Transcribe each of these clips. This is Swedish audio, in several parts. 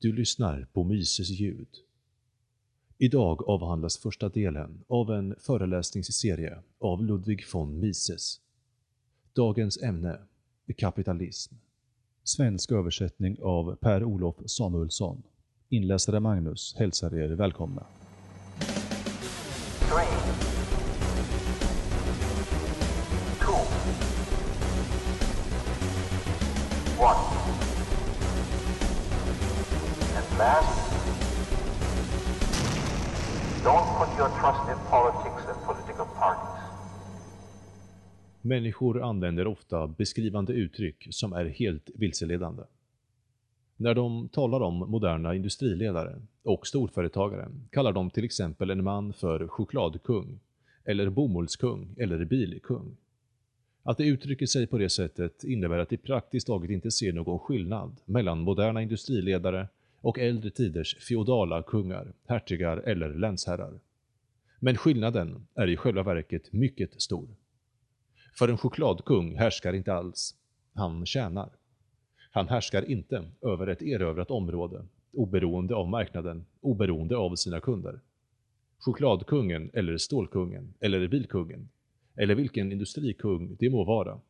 Du lyssnar på Mises ljud. Idag avhandlas första delen av en föreläsningsserie av Ludwig von Mises. Dagens ämne är kapitalism. Svensk översättning av Per-Olof Samuelsson. Inläsare Magnus hälsar er välkomna. Last, don't put your trust in politics and political parties. Människor använder ofta beskrivande uttryck som är helt vilseledande. När de talar om moderna industriledare och storföretagare kallar de till exempel en man för chokladkung, eller bomullskung eller bilkung. Att de uttrycker sig på det sättet innebär att de praktiskt taget inte ser någon skillnad mellan moderna industriledare och äldre tiders feodala kungar, hertigar eller länsherrar. Men skillnaden är i själva verket mycket stor. För en chokladkung härskar inte alls. Han tjänar. Han härskar inte över ett erövrat område, oberoende av marknaden, oberoende av sina kunder. Chokladkungen eller stålkungen eller bilkungen, eller vilken industrikung det må vara,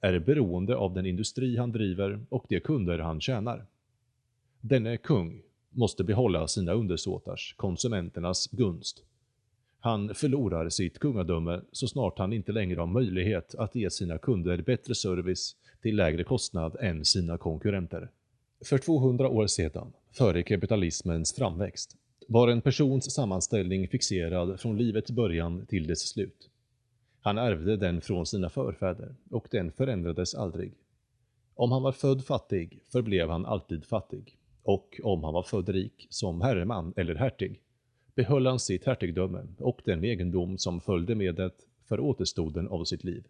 är beroende av den industri han driver och de kunder han tjänar. Denne kung måste behålla sina undersåtars, konsumenternas, gunst. Han förlorar sitt kungadöme så snart han inte längre har möjlighet att ge sina kunder bättre service till lägre kostnad än sina konkurrenter. För 200 år sedan, före kapitalismens framväxt, var en persons sammanställning fixerad från livets början till dess slut. Han ärvde den från sina förfäder och den förändrades aldrig. Om han var född fattig förblev han alltid fattig och om han var född rik som herreman eller hertig behöll han sitt hertigdöme och den egendom som följde med det för återstoden av sitt liv.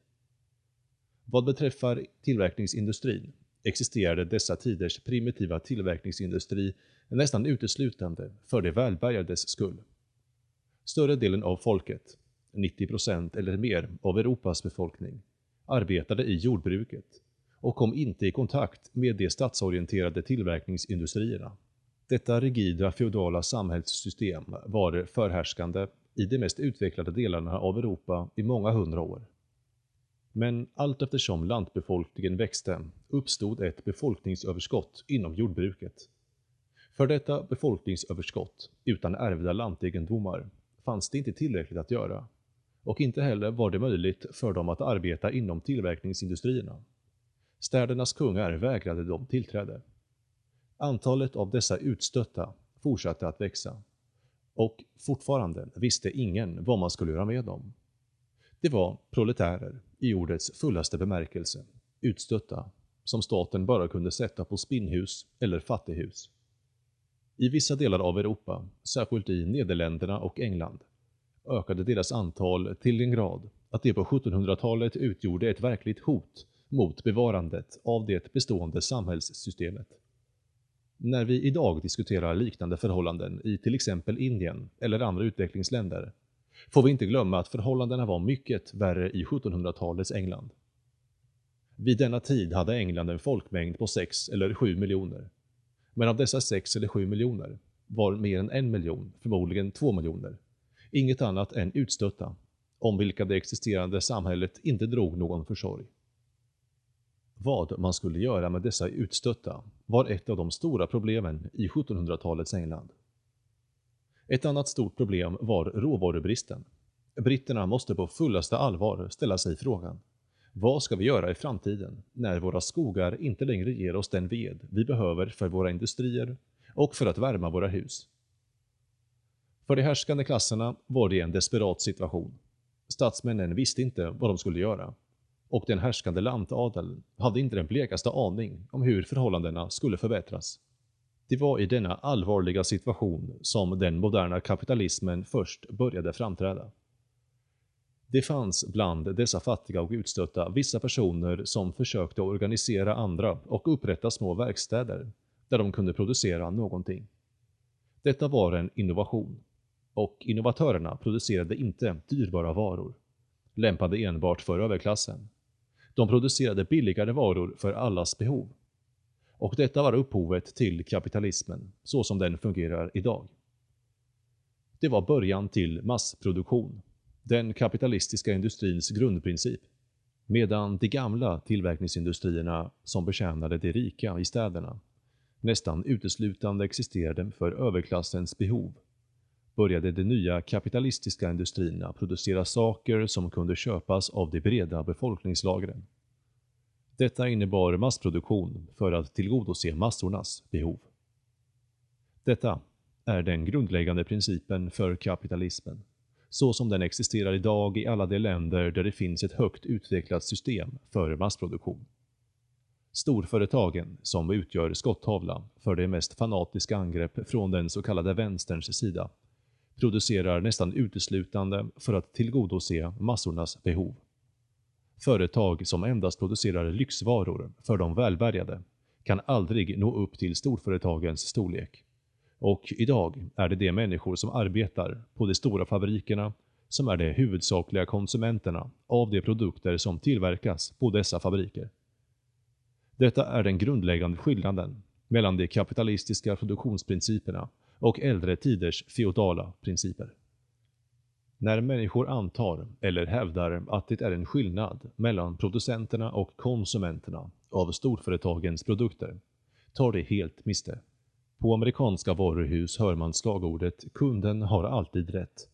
Vad beträffar tillverkningsindustrin existerade dessa tiders primitiva tillverkningsindustri nästan uteslutande för de välbärgades skull. Större delen av folket, 90% eller mer av Europas befolkning, arbetade i jordbruket och kom inte i kontakt med de statsorienterade tillverkningsindustrierna. Detta rigida feodala samhällssystem var förhärskande i de mest utvecklade delarna av Europa i många hundra år. Men allt eftersom lantbefolkningen växte uppstod ett befolkningsöverskott inom jordbruket. För detta befolkningsöverskott, utan ärvda lantegendomar, fanns det inte tillräckligt att göra. Och inte heller var det möjligt för dem att arbeta inom tillverkningsindustrierna. Städernas kungar vägrade dem tillträde. Antalet av dessa utstötta fortsatte att växa. Och fortfarande visste ingen vad man skulle göra med dem. Det var proletärer, i ordets fullaste bemärkelse, utstötta, som staten bara kunde sätta på spinnhus eller fattighus. I vissa delar av Europa, särskilt i Nederländerna och England, ökade deras antal till den grad att det på 1700-talet utgjorde ett verkligt hot mot bevarandet av det bestående samhällssystemet. När vi idag diskuterar liknande förhållanden i till exempel Indien eller andra utvecklingsländer får vi inte glömma att förhållandena var mycket värre i 1700-talets England. Vid denna tid hade England en folkmängd på 6 eller 7 miljoner. Men av dessa 6 eller 7 miljoner var mer än en miljon, förmodligen 2 miljoner, inget annat än utstötta, om vilka det existerande samhället inte drog någon försorg. Vad man skulle göra med dessa utstötta var ett av de stora problemen i 1700-talets England. Ett annat stort problem var råvarubristen. Britterna måste på fullaste allvar ställa sig frågan vad ska vi göra i framtiden när våra skogar inte längre ger oss den ved vi behöver för våra industrier och för att värma våra hus? För de härskande klasserna var det en desperat situation. Statsmännen visste inte vad de skulle göra och den härskande lantadeln hade inte den blekaste aning om hur förhållandena skulle förbättras. Det var i denna allvarliga situation som den moderna kapitalismen först började framträda. Det fanns bland dessa fattiga och utstötta vissa personer som försökte organisera andra och upprätta små verkstäder där de kunde producera någonting. Detta var en innovation och innovatörerna producerade inte dyrbara varor, lämpade enbart för överklassen. De producerade billigare varor för allas behov. Och detta var upphovet till kapitalismen, så som den fungerar idag. Det var början till massproduktion, den kapitalistiska industrins grundprincip. Medan de gamla tillverkningsindustrierna som betjänade de rika i städerna nästan uteslutande existerade för överklassens behov började de nya kapitalistiska industrierna producera saker som kunde köpas av de breda befolkningslagren. Detta innebar massproduktion för att tillgodose massornas behov. Detta är den grundläggande principen för kapitalismen, så som den existerar idag i alla de länder där det finns ett högt utvecklat system för massproduktion. Storföretagen, som utgör skottavla för det mest fanatiska angrepp från den så kallade vänsterns sida, producerar nästan uteslutande för att tillgodose massornas behov. Företag som endast producerar lyxvaror för de välbärgade kan aldrig nå upp till storföretagens storlek. Och idag är det de människor som arbetar på de stora fabrikerna som är de huvudsakliga konsumenterna av de produkter som tillverkas på dessa fabriker. Detta är den grundläggande skillnaden mellan de kapitalistiska produktionsprinciperna och äldre tiders feodala principer. När människor antar eller hävdar att det är en skillnad mellan producenterna och konsumenterna av storföretagens produkter tar det helt miste. På amerikanska varuhus hör man slagordet ”kunden har alltid rätt”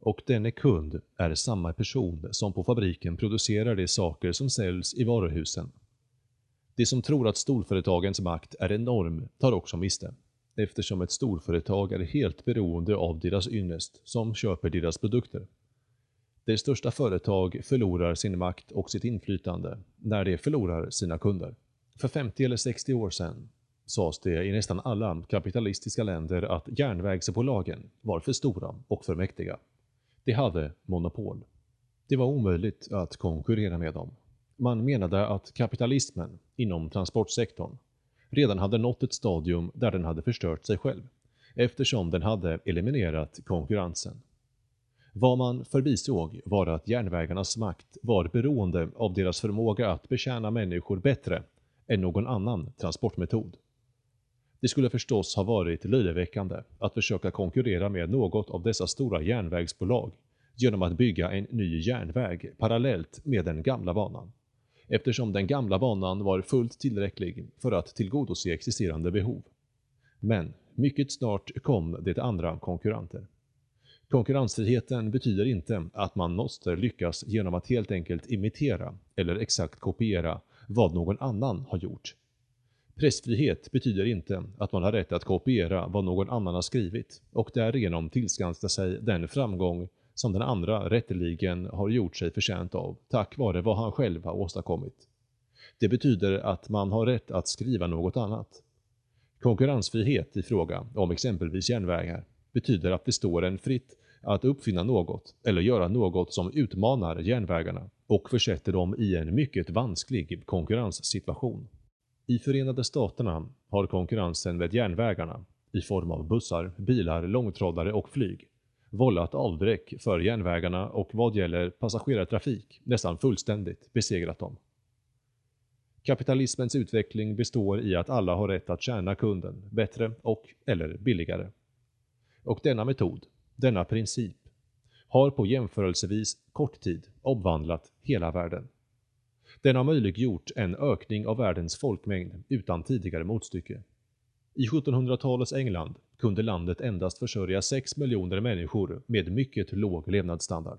och denne kund är samma person som på fabriken producerar de saker som säljs i varuhusen. De som tror att storföretagens makt är enorm tar också miste eftersom ett storföretag är helt beroende av deras ynnest som köper deras produkter. Det största företag förlorar sin makt och sitt inflytande när det förlorar sina kunder. För 50 eller 60 år sedan sades det i nästan alla kapitalistiska länder att järnvägsbolagen var för stora och för mäktiga. De hade monopol. Det var omöjligt att konkurrera med dem. Man menade att kapitalismen inom transportsektorn redan hade nått ett stadium där den hade förstört sig själv, eftersom den hade eliminerat konkurrensen. Vad man förbisåg var att järnvägarnas makt var beroende av deras förmåga att betjäna människor bättre än någon annan transportmetod. Det skulle förstås ha varit löjeväckande att försöka konkurrera med något av dessa stora järnvägsbolag genom att bygga en ny järnväg parallellt med den gamla banan eftersom den gamla banan var fullt tillräcklig för att tillgodose existerande behov. Men mycket snart kom det andra konkurrenter. Konkurrensfriheten betyder inte att man måste lyckas genom att helt enkelt imitera eller exakt kopiera vad någon annan har gjort. Pressfrihet betyder inte att man har rätt att kopiera vad någon annan har skrivit och därigenom tillskansa sig den framgång som den andra rätteligen har gjort sig förtjänt av, tack vare vad han själv har åstadkommit. Det betyder att man har rätt att skriva något annat. Konkurrensfrihet i fråga om exempelvis järnvägar betyder att det står en fritt att uppfinna något eller göra något som utmanar järnvägarna och försätter dem i en mycket vansklig konkurrenssituation. I Förenade Staterna har konkurrensen med järnvägarna i form av bussar, bilar, långtradare och flyg vållat avbräck för järnvägarna och vad gäller passagerartrafik nästan fullständigt besegrat dem. Kapitalismens utveckling består i att alla har rätt att tjäna kunden bättre och eller billigare. Och denna metod, denna princip, har på jämförelsevis kort tid omvandlat hela världen. Den har möjliggjort en ökning av världens folkmängd utan tidigare motstycke. I 1700-talets England kunde landet endast försörja 6 miljoner människor med mycket låg levnadsstandard.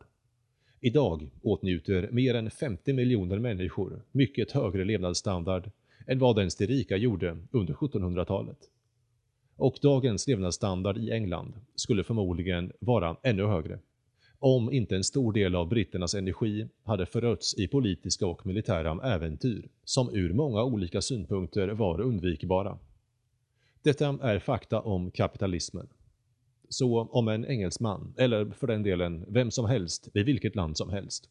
Idag åtnjuter mer än 50 miljoner människor mycket högre levnadsstandard än vad ens de rika gjorde under 1700-talet. Och dagens levnadsstandard i England skulle förmodligen vara ännu högre, om inte en stor del av britternas energi hade förötts i politiska och militära äventyr, som ur många olika synpunkter var undvikbara. Detta är fakta om kapitalismen. Så om en engelsman, eller för den delen vem som helst i vilket land som helst,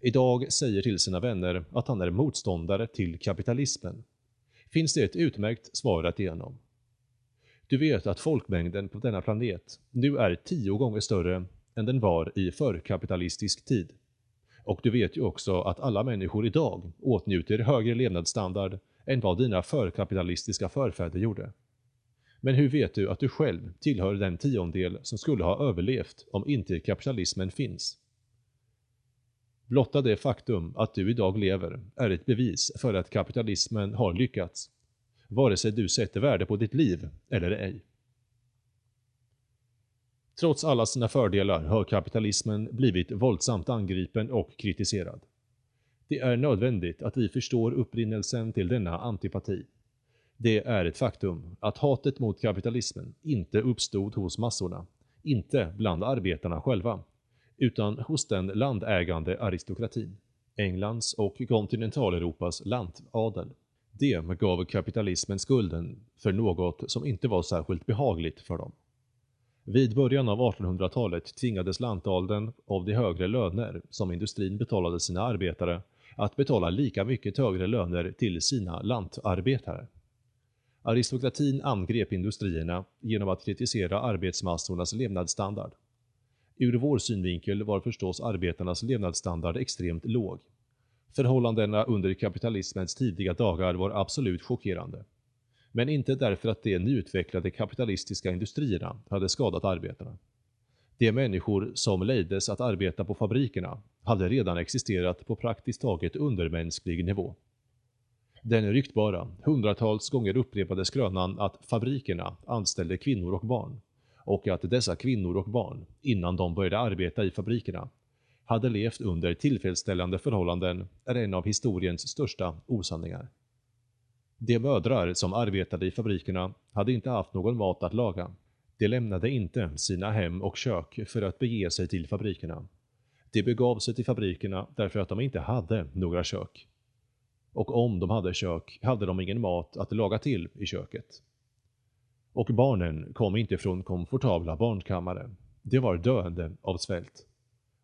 idag säger till sina vänner att han är motståndare till kapitalismen, finns det ett utmärkt svar att ge honom. Du vet att folkmängden på denna planet nu är tio gånger större än den var i förkapitalistisk tid. Och du vet ju också att alla människor idag åtnjuter högre levnadsstandard än vad dina förkapitalistiska förfäder gjorde. Men hur vet du att du själv tillhör den tiondel som skulle ha överlevt om inte kapitalismen finns? Blotta det faktum att du idag lever är ett bevis för att kapitalismen har lyckats, vare sig du sätter värde på ditt liv eller ej. Trots alla sina fördelar har kapitalismen blivit våldsamt angripen och kritiserad. Det är nödvändigt att vi förstår upprinnelsen till denna antipati. Det är ett faktum att hatet mot kapitalismen inte uppstod hos massorna, inte bland arbetarna själva, utan hos den landägande aristokratin, Englands och kontinentaleuropas lantadel. De gav kapitalismen skulden för något som inte var särskilt behagligt för dem. Vid början av 1800-talet tvingades lantadeln av de högre löner som industrin betalade sina arbetare att betala lika mycket högre löner till sina lantarbetare. Aristokratin angrep industrierna genom att kritisera arbetsmassornas levnadsstandard. Ur vår synvinkel var förstås arbetarnas levnadsstandard extremt låg. Förhållandena under kapitalismens tidiga dagar var absolut chockerande. Men inte därför att de nyutvecklade kapitalistiska industrierna hade skadat arbetarna. De människor som lejdes att arbeta på fabrikerna hade redan existerat på praktiskt taget undermänsklig nivå. Den ryktbara, hundratals gånger upprepade skrönan att fabrikerna anställde kvinnor och barn och att dessa kvinnor och barn, innan de började arbeta i fabrikerna, hade levt under tillfredsställande förhållanden är en av historiens största osanningar. De mödrar som arbetade i fabrikerna hade inte haft någon mat att laga. De lämnade inte sina hem och kök för att bege sig till fabrikerna. De begav sig till fabrikerna därför att de inte hade några kök. Och om de hade kök hade de ingen mat att laga till i köket. Och barnen kom inte från komfortabla barnkammare. De var döende av svält.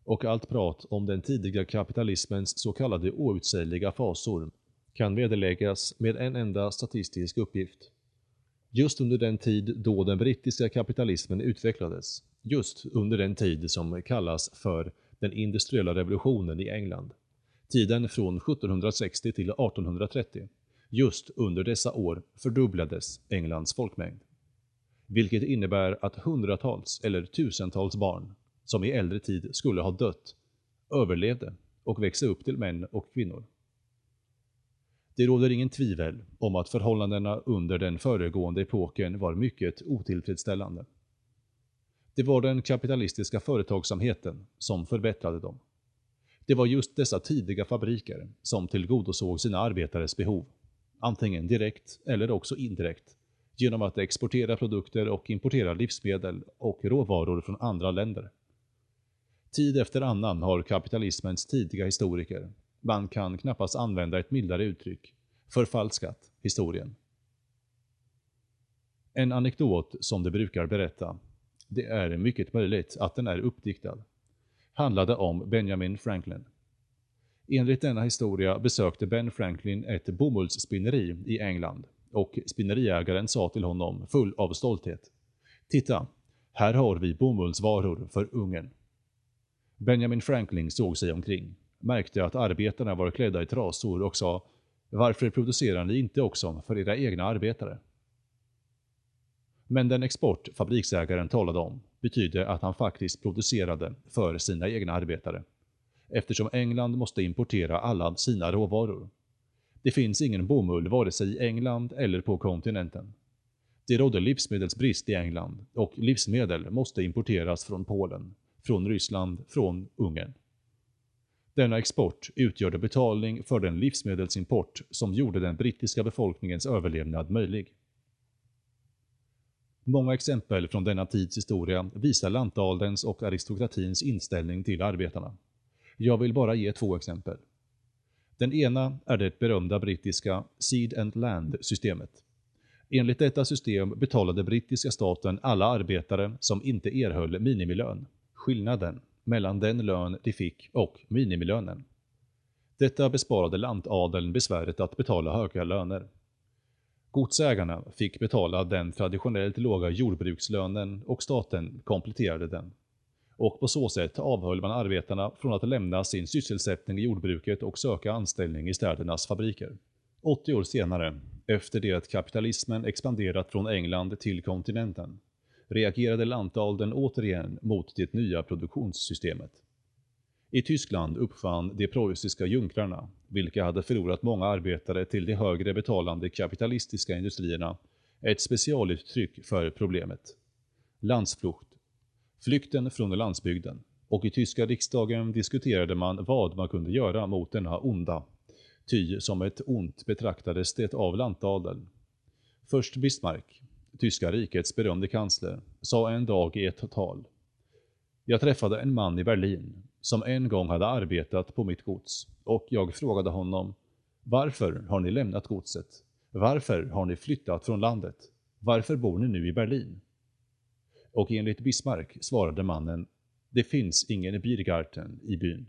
Och allt prat om den tidiga kapitalismens så kallade outsägliga fasor kan vederläggas med en enda statistisk uppgift. Just under den tid då den brittiska kapitalismen utvecklades, just under den tid som kallas för den industriella revolutionen i England, tiden från 1760 till 1830, just under dessa år fördubblades Englands folkmängd. Vilket innebär att hundratals eller tusentals barn, som i äldre tid skulle ha dött, överlevde och växte upp till män och kvinnor. Det råder ingen tvivel om att förhållandena under den föregående epoken var mycket otillfredsställande. Det var den kapitalistiska företagsamheten som förbättrade dem. Det var just dessa tidiga fabriker som tillgodosåg sina arbetares behov, antingen direkt eller också indirekt, genom att exportera produkter och importera livsmedel och råvaror från andra länder. Tid efter annan har kapitalismens tidiga historiker man kan knappast använda ett mildare uttryck. Förfalskat historien. En anekdot som de brukar berätta, det är mycket möjligt att den är uppdiktad, handlade om Benjamin Franklin. Enligt denna historia besökte Ben Franklin ett bomullsspinneri i England och spinneriägaren sa till honom full av stolthet. Titta, här har vi bomullsvaror för ungen. Benjamin Franklin såg sig omkring märkte att arbetarna var klädda i trasor och sa ”Varför producerar ni inte också för era egna arbetare?” Men den export fabriksägaren talade om betydde att han faktiskt producerade för sina egna arbetare, eftersom England måste importera alla sina råvaror. Det finns ingen bomull vare sig i England eller på kontinenten. Det rådde livsmedelsbrist i England och livsmedel måste importeras från Polen, från Ryssland, från Ungern. Denna export utgjorde betalning för den livsmedelsimport som gjorde den brittiska befolkningens överlevnad möjlig. Många exempel från denna tids historia visar lantadelns och aristokratins inställning till arbetarna. Jag vill bara ge två exempel. Den ena är det berömda brittiska Seed and Land-systemet. Enligt detta system betalade brittiska staten alla arbetare som inte erhöll minimilön. Skillnaden mellan den lön de fick och minimilönen. Detta besparade lantadeln besväret att betala höga löner. Godsägarna fick betala den traditionellt låga jordbrukslönen och staten kompletterade den. Och på så sätt avhöll man arbetarna från att lämna sin sysselsättning i jordbruket och söka anställning i städernas fabriker. 80 år senare, efter det att kapitalismen expanderat från England till kontinenten, reagerade lantadeln återigen mot det nya produktionssystemet. I Tyskland uppfann de preussiska junkrarna, vilka hade förlorat många arbetare till de högre betalande kapitalistiska industrierna, ett specialuttryck för problemet. Landsflucht. Flykten från landsbygden. Och i tyska riksdagen diskuterade man vad man kunde göra mot denna onda. Ty som ett ont betraktades det av lantadeln. Först Bismarck, tyska rikets berömde kansler, sa en dag i ett tal. Jag träffade en man i Berlin som en gång hade arbetat på mitt gods och jag frågade honom Varför har ni lämnat godset? Varför har ni flyttat från landet? Varför bor ni nu i Berlin? Och enligt Bismarck svarade mannen Det finns ingen Biergarten i byn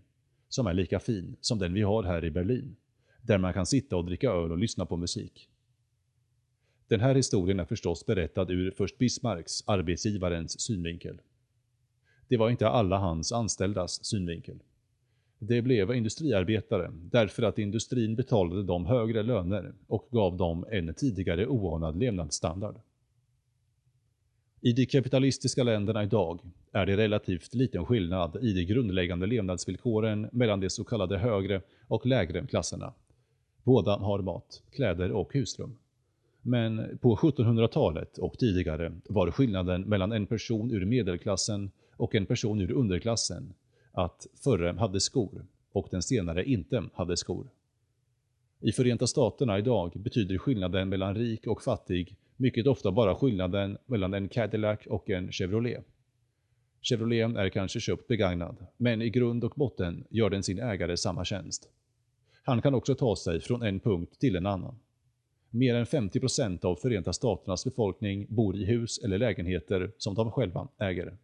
som är lika fin som den vi har här i Berlin, där man kan sitta och dricka öl och lyssna på musik. Den här historien är förstås berättad ur först Bismarcks, arbetsgivarens, synvinkel. Det var inte alla hans anställdas synvinkel. Det blev industriarbetare därför att industrin betalade dem högre löner och gav dem en tidigare oanad levnadsstandard. I de kapitalistiska länderna idag är det relativt liten skillnad i de grundläggande levnadsvillkoren mellan de så kallade högre och lägre klasserna. Båda har mat, kläder och husrum. Men på 1700-talet och tidigare var skillnaden mellan en person ur medelklassen och en person ur underklassen att förre hade skor och den senare inte hade skor. I Förenta Staterna idag betyder skillnaden mellan rik och fattig mycket ofta bara skillnaden mellan en Cadillac och en Chevrolet. Chevrolet är kanske köpt begagnad, men i grund och botten gör den sin ägare samma tjänst. Han kan också ta sig från en punkt till en annan. Mer än 50% av Förenta Staternas befolkning bor i hus eller lägenheter som de själva äger.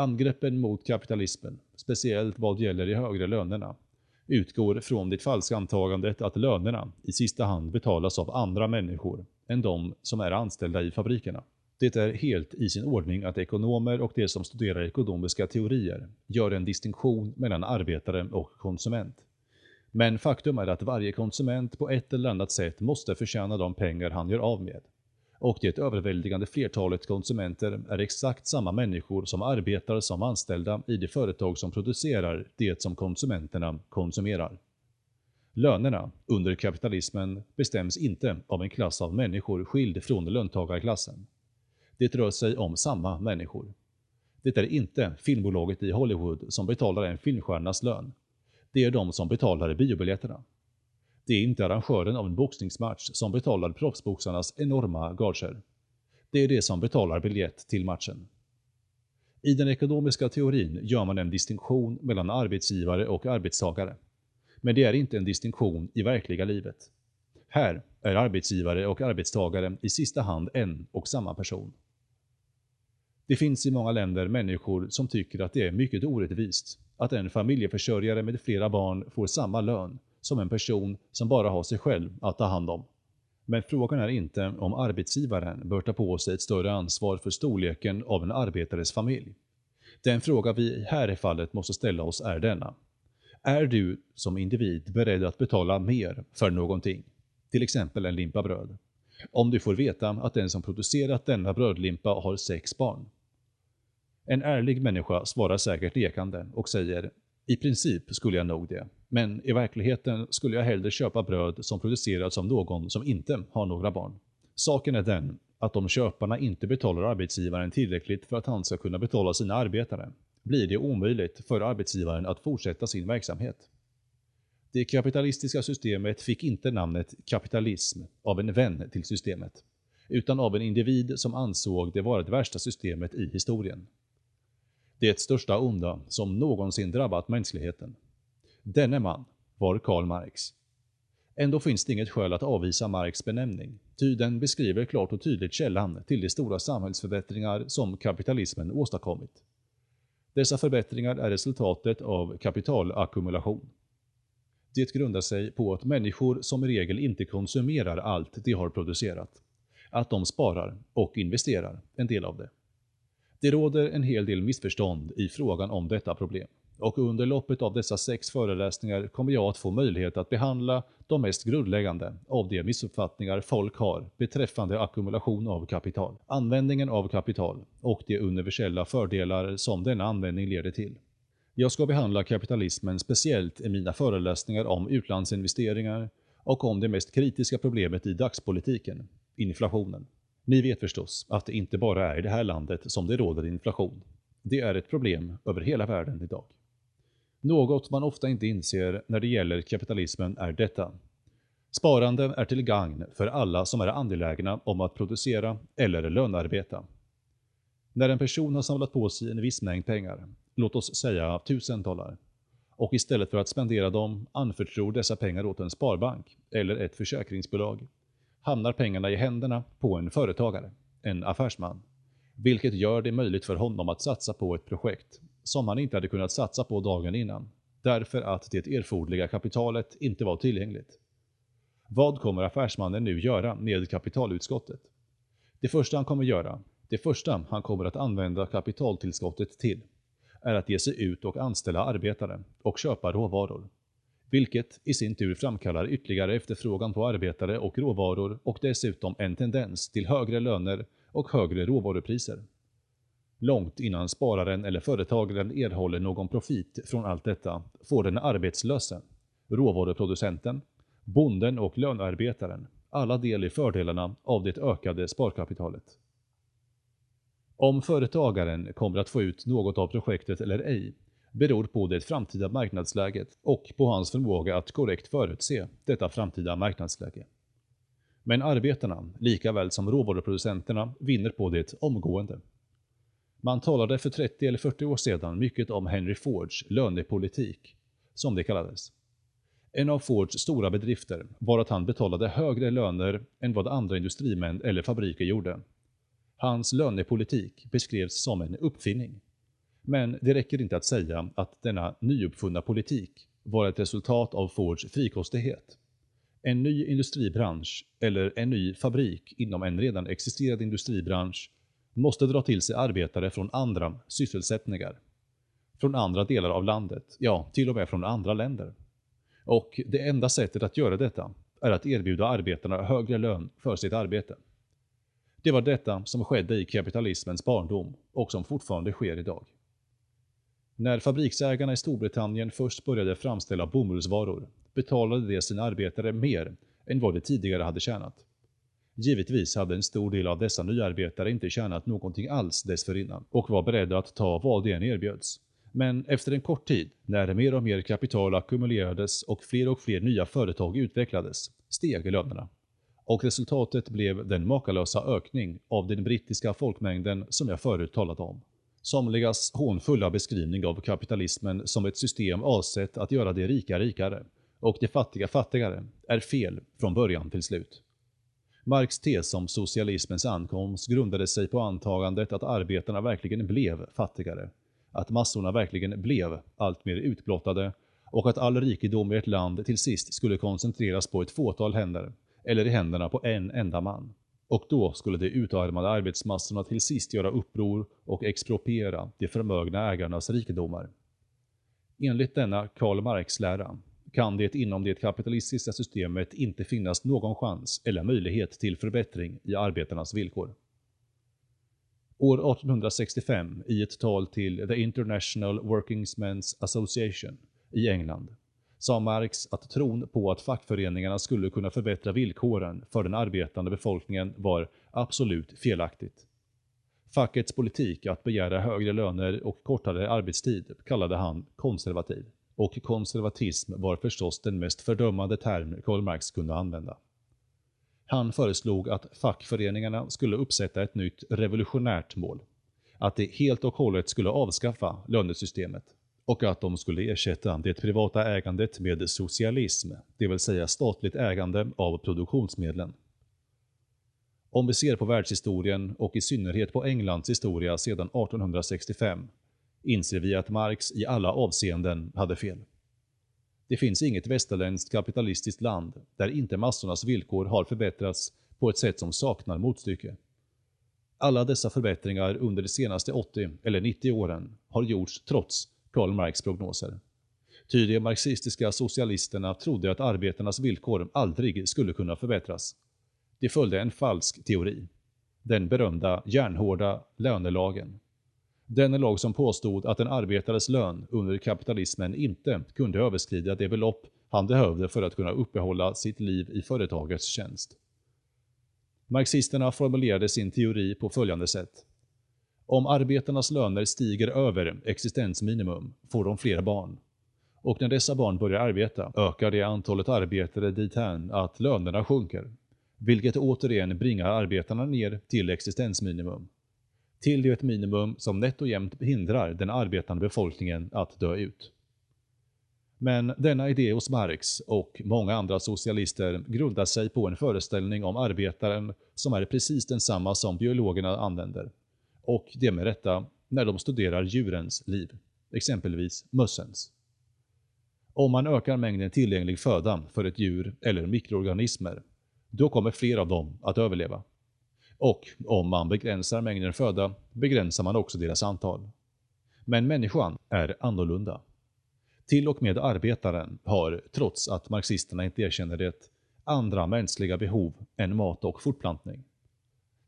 Angreppen mot kapitalismen, speciellt vad gäller de högre lönerna, utgår från det falska antagandet att lönerna i sista hand betalas av andra människor än de som är anställda i fabrikerna. Det är helt i sin ordning att ekonomer och de som studerar ekonomiska teorier gör en distinktion mellan arbetare och konsument. Men faktum är att varje konsument på ett eller annat sätt måste förtjäna de pengar han gör av med och det överväldigande flertalet konsumenter är exakt samma människor som arbetar som anställda i de företag som producerar det som konsumenterna konsumerar. Lönerna under kapitalismen bestäms inte av en klass av människor skild från löntagarklassen. Det rör sig om samma människor. Det är inte filmbolaget i Hollywood som betalar en filmstjärnas lön. Det är de som betalar biobiljetterna. Det är inte arrangören av en boxningsmatch som betalar proffsboxarnas enorma gager. Det är det som betalar biljett till matchen. I den ekonomiska teorin gör man en distinktion mellan arbetsgivare och arbetstagare. Men det är inte en distinktion i verkliga livet. Här är arbetsgivare och arbetstagare i sista hand en och samma person. Det finns i många länder människor som tycker att det är mycket orättvist att en familjeförsörjare med flera barn får samma lön som en person som bara har sig själv att ta hand om. Men frågan är inte om arbetsgivaren bör ta på sig ett större ansvar för storleken av en arbetares familj. Den fråga vi här i fallet måste ställa oss är denna. Är du som individ beredd att betala mer för någonting? Till exempel en limpa bröd. Om du får veta att den som producerat denna brödlimpa har sex barn. En ärlig människa svarar säkert lekande och säger i princip skulle jag nog det. Men i verkligheten skulle jag hellre köpa bröd som producerats av någon som inte har några barn. Saken är den att om köparna inte betalar arbetsgivaren tillräckligt för att han ska kunna betala sina arbetare, blir det omöjligt för arbetsgivaren att fortsätta sin verksamhet. Det kapitalistiska systemet fick inte namnet kapitalism av en vän till systemet, utan av en individ som ansåg det vara det värsta systemet i historien det största onda som någonsin drabbat mänskligheten. Denne man var Karl Marx. Ändå finns det inget skäl att avvisa Marx benämning, ty den beskriver klart och tydligt källan till de stora samhällsförbättringar som kapitalismen åstadkommit. Dessa förbättringar är resultatet av kapitalackumulation. Det grundar sig på att människor som regel inte konsumerar allt de har producerat. Att de sparar och investerar en del av det. Det råder en hel del missförstånd i frågan om detta problem. och under loppet av dessa sex föreläsningar kommer jag att få möjlighet att behandla de mest grundläggande av de missuppfattningar folk har beträffande ackumulation av kapital, användningen av kapital och de universella fördelar som denna användning leder till. Jag ska behandla kapitalismen speciellt i mina föreläsningar om utlandsinvesteringar och om det mest kritiska problemet i dagspolitiken, inflationen. Ni vet förstås att det inte bara är i det här landet som det råder inflation. Det är ett problem över hela världen idag. Något man ofta inte inser när det gäller kapitalismen är detta. Sparande är till gagn för alla som är angelägna om att producera eller lönarbeta. När en person har samlat på sig en viss mängd pengar, låt oss säga 1000 dollar, och istället för att spendera dem anförtror dessa pengar åt en sparbank eller ett försäkringsbolag, hamnar pengarna i händerna på en företagare, en affärsman, vilket gör det möjligt för honom att satsa på ett projekt som han inte hade kunnat satsa på dagen innan, därför att det erforderliga kapitalet inte var tillgängligt. Vad kommer affärsmannen nu göra med kapitalutskottet? Det första han kommer göra, det första han kommer att använda kapitaltillskottet till, är att ge sig ut och anställa arbetare och köpa råvaror. Vilket i sin tur framkallar ytterligare efterfrågan på arbetare och råvaror och dessutom en tendens till högre löner och högre råvarupriser. Långt innan spararen eller företagaren erhåller någon profit från allt detta får den arbetslöse, råvaruproducenten, bonden och lönearbetaren alla del i fördelarna av det ökade sparkapitalet. Om företagaren kommer att få ut något av projektet eller ej beror på det framtida marknadsläget och på hans förmåga att korrekt förutse detta framtida marknadsläge. Men arbetarna, lika väl som råvaruproducenterna, vinner på det omgående. Man talade för 30 eller 40 år sedan mycket om Henry Fords lönepolitik, som det kallades. En av Fords stora bedrifter var att han betalade högre löner än vad andra industrimän eller fabriker gjorde. Hans lönepolitik beskrevs som en uppfinning. Men det räcker inte att säga att denna nyuppfunna politik var ett resultat av Fords frikostighet. En ny industribransch eller en ny fabrik inom en redan existerande industribransch måste dra till sig arbetare från andra sysselsättningar. Från andra delar av landet, ja, till och med från andra länder. Och det enda sättet att göra detta är att erbjuda arbetarna högre lön för sitt arbete. Det var detta som skedde i kapitalismens barndom och som fortfarande sker idag. När fabriksägarna i Storbritannien först började framställa bomullsvaror betalade de sina arbetare mer än vad de tidigare hade tjänat. Givetvis hade en stor del av dessa nyarbetare inte tjänat någonting alls dessförinnan och var beredda att ta vad det än erbjöds. Men efter en kort tid, när mer och mer kapital ackumulerades och fler och fler nya företag utvecklades, steg lönerna. Och resultatet blev den makalösa ökning av den brittiska folkmängden som jag förut talade om. Somligas hånfulla beskrivning av kapitalismen som ett system avsett att göra de rika rikare och de fattiga fattigare är fel från början till slut. Marx tes om socialismens ankomst grundade sig på antagandet att arbetarna verkligen blev fattigare, att massorna verkligen blev alltmer utblottade och att all rikedom i ett land till sist skulle koncentreras på ett fåtal händer, eller i händerna på en enda man. Och då skulle de utarmade arbetsmassorna till sist göra uppror och expropriera de förmögna ägarnas rikedomar. Enligt denna Karl Marx-lära kan det inom det kapitalistiska systemet inte finnas någon chans eller möjlighet till förbättring i arbetarnas villkor. År 1865, i ett tal till The International Workingsmen's Association i England, sa Marx att tron på att fackföreningarna skulle kunna förbättra villkoren för den arbetande befolkningen var absolut felaktigt. Fackets politik att begära högre löner och kortare arbetstid kallade han konservativ och konservatism var förstås den mest fördömande term Karl Marx kunde använda. Han föreslog att fackföreningarna skulle uppsätta ett nytt revolutionärt mål. Att de helt och hållet skulle avskaffa lönesystemet och att de skulle ersätta det privata ägandet med socialism, det vill säga statligt ägande av produktionsmedlen. Om vi ser på världshistorien och i synnerhet på Englands historia sedan 1865 inser vi att Marx i alla avseenden hade fel. Det finns inget västerländskt kapitalistiskt land där inte massornas villkor har förbättrats på ett sätt som saknar motstycke. Alla dessa förbättringar under de senaste 80 eller 90 åren har gjorts trots Karl Marx prognoser. Ty de marxistiska socialisterna trodde att arbetarnas villkor aldrig skulle kunna förbättras. De följde en falsk teori. Den berömda järnhårda lönelagen. Den lag som påstod att en arbetares lön under kapitalismen inte kunde överskrida det belopp han behövde för att kunna uppehålla sitt liv i företagets tjänst. Marxisterna formulerade sin teori på följande sätt. Om arbetarnas löner stiger över existensminimum får de fler barn. Och när dessa barn börjar arbeta ökar det antalet arbetare dithän att lönerna sjunker, vilket återigen bringar arbetarna ner till existensminimum. Till det minimum som nätt och jämnt hindrar den arbetande befolkningen att dö ut. Men denna idé hos Marx och många andra socialister grundar sig på en föreställning om arbetaren som är precis densamma som biologerna använder. Och det med rätta när de studerar djurens liv, exempelvis mössens. Om man ökar mängden tillgänglig föda för ett djur eller mikroorganismer, då kommer fler av dem att överleva. Och om man begränsar mängden föda begränsar man också deras antal. Men människan är annorlunda. Till och med arbetaren har, trots att marxisterna inte erkänner det, andra mänskliga behov än mat och fortplantning.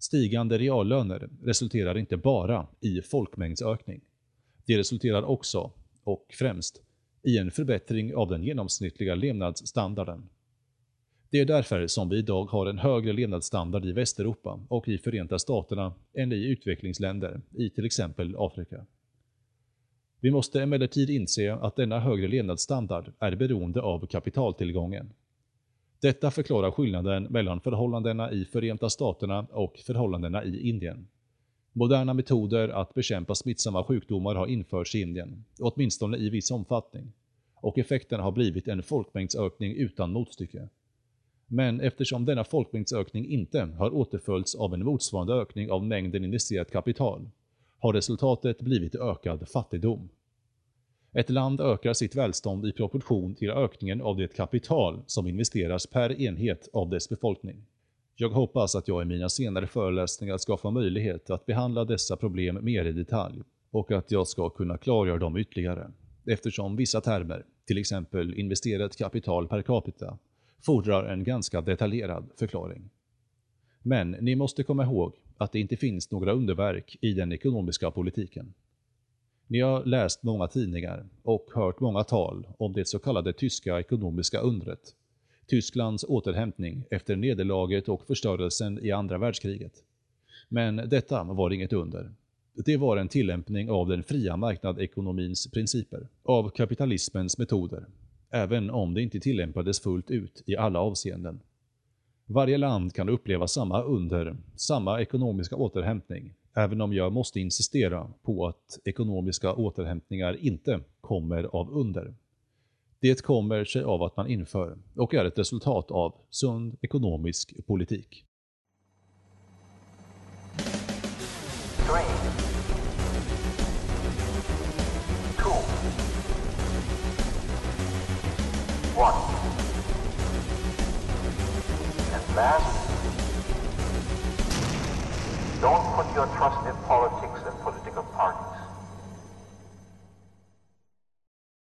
Stigande reallöner resulterar inte bara i folkmängdsökning. Det resulterar också, och främst, i en förbättring av den genomsnittliga levnadsstandarden. Det är därför som vi idag har en högre levnadsstandard i Västeuropa och i Förenta Staterna än i utvecklingsländer i till exempel Afrika. Vi måste emellertid inse att denna högre levnadsstandard är beroende av kapitaltillgången. Detta förklarar skillnaden mellan förhållandena i Förenta Staterna och förhållandena i Indien. Moderna metoder att bekämpa smittsamma sjukdomar har införts i Indien, åtminstone i viss omfattning, och effekten har blivit en folkmängdsökning utan motstycke. Men eftersom denna folkmängdsökning inte har återföljts av en motsvarande ökning av mängden investerat kapital, har resultatet blivit ökad fattigdom. Ett land ökar sitt välstånd i proportion till ökningen av det kapital som investeras per enhet av dess befolkning. Jag hoppas att jag i mina senare föreläsningar ska få möjlighet att behandla dessa problem mer i detalj och att jag ska kunna klargöra dem ytterligare, eftersom vissa termer, till exempel investerat kapital per capita, fordrar en ganska detaljerad förklaring. Men ni måste komma ihåg att det inte finns några underverk i den ekonomiska politiken. Ni har läst många tidningar och hört många tal om det så kallade tyska ekonomiska undret, Tysklands återhämtning efter nederlaget och förstörelsen i andra världskriget. Men detta var inget under. Det var en tillämpning av den fria marknadekonomins principer, av kapitalismens metoder, även om det inte tillämpades fullt ut i alla avseenden. Varje land kan uppleva samma under, samma ekonomiska återhämtning, även om jag måste insistera på att ekonomiska återhämtningar inte kommer av under. Det kommer sig av att man inför, och är ett resultat av, sund ekonomisk politik. Three, two, one. And last, don't put your trust in politics.